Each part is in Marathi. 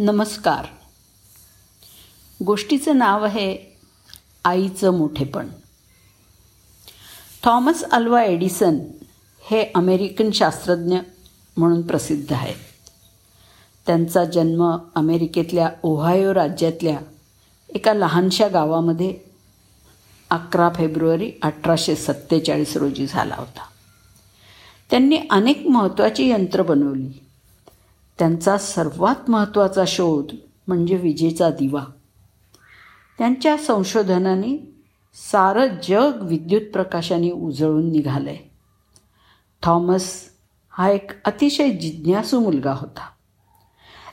नमस्कार. गोष्टीचं नाव आहे आईचं मोठेपण. थॉमस अल्वा एडिसन हे अमेरिकन शास्त्रज्ञ म्हणून प्रसिद्ध आहेत. त्यांचा जन्म अमेरिकेतल्या ओहायो राज्यातल्या एका लहानशा गावामध्ये अकरा फेब्रुवारी अठराशे सत्तेचाळीस रोजी झाला होता. त्यांनी अनेक महत्त्वाची यंत्र बनवली. त्यांचा सर्वात महत्त्वाचा शोध म्हणजे विजेचा दिवा. त्यांच्या संशोधनाने सारं जग विद्युत प्रकाशाने उजळून निघालं आहे थॉमस हा एक अतिशय जिज्ञासू मुलगा होता.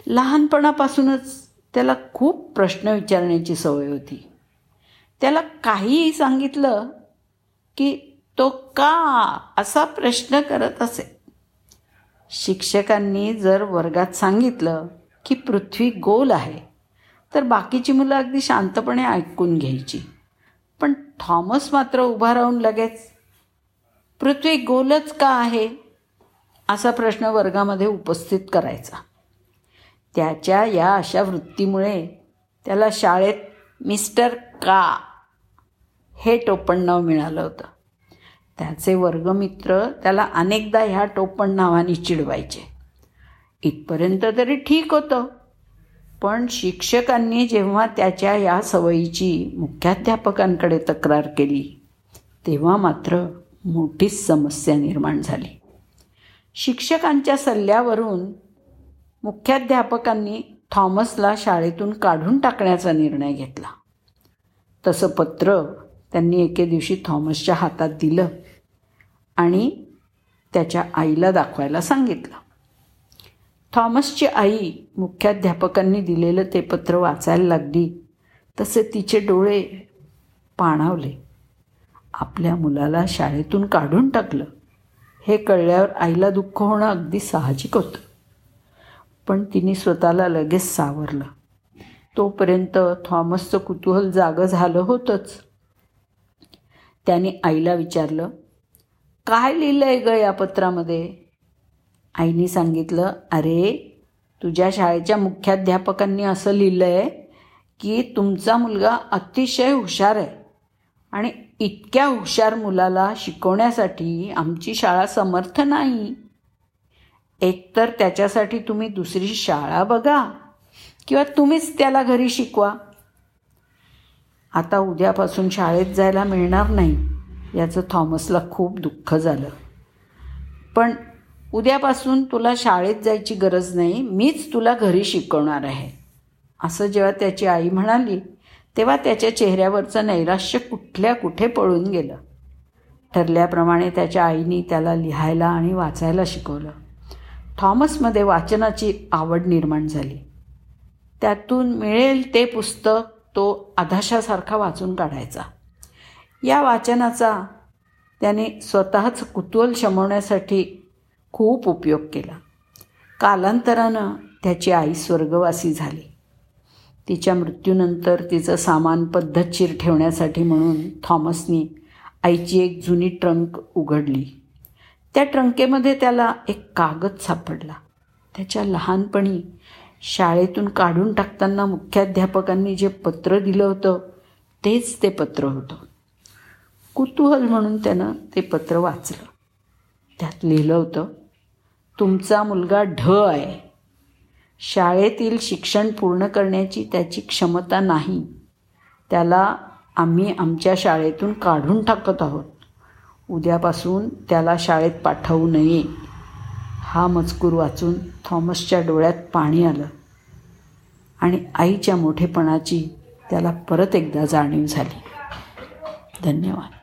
लहानपणापासूनच त्याला खूप प्रश्न विचारण्याची सवय होती. त्याला काहीही सांगितलं की तो का असा प्रश्न करत असे? शिक्षकांनी जर वर्गात सांगितलं की पृथ्वी गोल आहे तर बाकीची मुलं अगदी शांतपणे ऐकून घ्यायची. पण थॉमस मात्र उभा राहून लगेच पृथ्वी गोलच का आहे? असा प्रश्न वर्गामध्ये उपस्थित करायचा. त्याच्या या अशा वृत्तीमुळे त्याला शाळेत मिस्टर का? हे टोपण नाव मिळालं होतं. त्याचे वर्गमित्र त्याला अनेकदा ह्या टोपण नावाने चिडवायचे. इथपर्यंत तरी ठीक होतं. पण शिक्षकांनी जेव्हा त्याच्या या सवयीची मुख्याध्यापकांकडे तक्रार केली तेव्हा मात्र मोठीच समस्या निर्माण झाली. शिक्षकांच्या सल्ल्यावरून मुख्याध्यापकांनी थॉमसला शाळेतून काढून टाकण्याचा निर्णय घेतला. तसं पत्र त्यांनी एके दिवशी थॉमसच्या हातात दिलं आणि त्याच्या आईला दाखवायला सांगितलं. थॉमसची आई मुख्याध्यापकांनी दिलेलं ते पत्र वाचायला लागली. तसे तिचे डोळे पाणावले. आपल्या मुलाला शाळेतून काढून टाकलं. हे कळल्यावर आईला दुःख होणं अगदी साहजिक होतं. पण तिने स्वतःला लगेच सावरलं. तोपर्यंत थॉमसचं कुतूहल जागं झालं होतंच. त्याने आईला विचारलं काय लिहिलं आहे ग या पत्रामध्ये? आईने सांगितलं अरे तुझ्या शाळेच्या मुख्याध्यापकांनी असं लिहिलं आहे की तुमचा मुलगा अतिशय हुशार आहे आणि इतक्या हुशार मुलाला शिकवण्यासाठी आमची शाळा समर्थ नाही. एकतर त्याच्यासाठी तुम्ही दुसरी शाळा बघा किंवा तुम्हीच त्याला घरी शिकवा. आता उद्यापासून शाळेत जायला मिळणार नाही. याचं थॉमसला खूप दुःख झालं. पण उद्यापासून तुला शाळेत जायची गरज नाही. मीच तुला घरी शिकवणार आहे. असं जेव्हा त्याची आई म्हणाली तेव्हा त्याच्या चेहऱ्यावरचं नैराश्य कुठल्या कुठे पळून गेलं. ठरल्याप्रमाणे त्याच्या आईने त्याला लिहायला आणि वाचायला शिकवलं. थॉमसमध्ये वाचनाची आवड निर्माण झाली. त्यातून मिळेल ते पुस्तक तो आधाशासारखा वाचून काढायचा. या वाचनाचा त्याने स्वतःच कुतूहल शमवण्यासाठी खूप उपयोग केला. कालांतरानं त्याची आई स्वर्गवासी झाली. तिच्या मृत्यूनंतर तिचं सामान पद्धतशीर ठेवण्यासाठी म्हणून थॉमसनी आईची एक जुनी ट्रंक उघडली. त्या ट्रंकेमध्ये त्याला एक कागद सापडला. त्याच्या लहानपणी शाळेतून काढून टाकताना मुख्याध्यापकांनी जे पत्र दिलं होतं तेच ते पत्र होतं. कुतूहल म्हणून त्यानं ते पत्र वाचलं. त्यात लिहिलं होतं तुमचा मुलगा ढ आहे. शाळेतील शिक्षण पूर्ण करण्याची त्याची क्षमता नाही. त्याला आम्ही आमच्या शाळेतून काढून टाकत आहोत. उद्यापासून त्याला शाळेत पाठवू नये. हा मजकूर वाचून थॉमसच्या डोळ्यात पाणी आलं आणि आईच्या मोठेपणाची त्याला परत एकदा जाणीव झाली. धन्यवाद.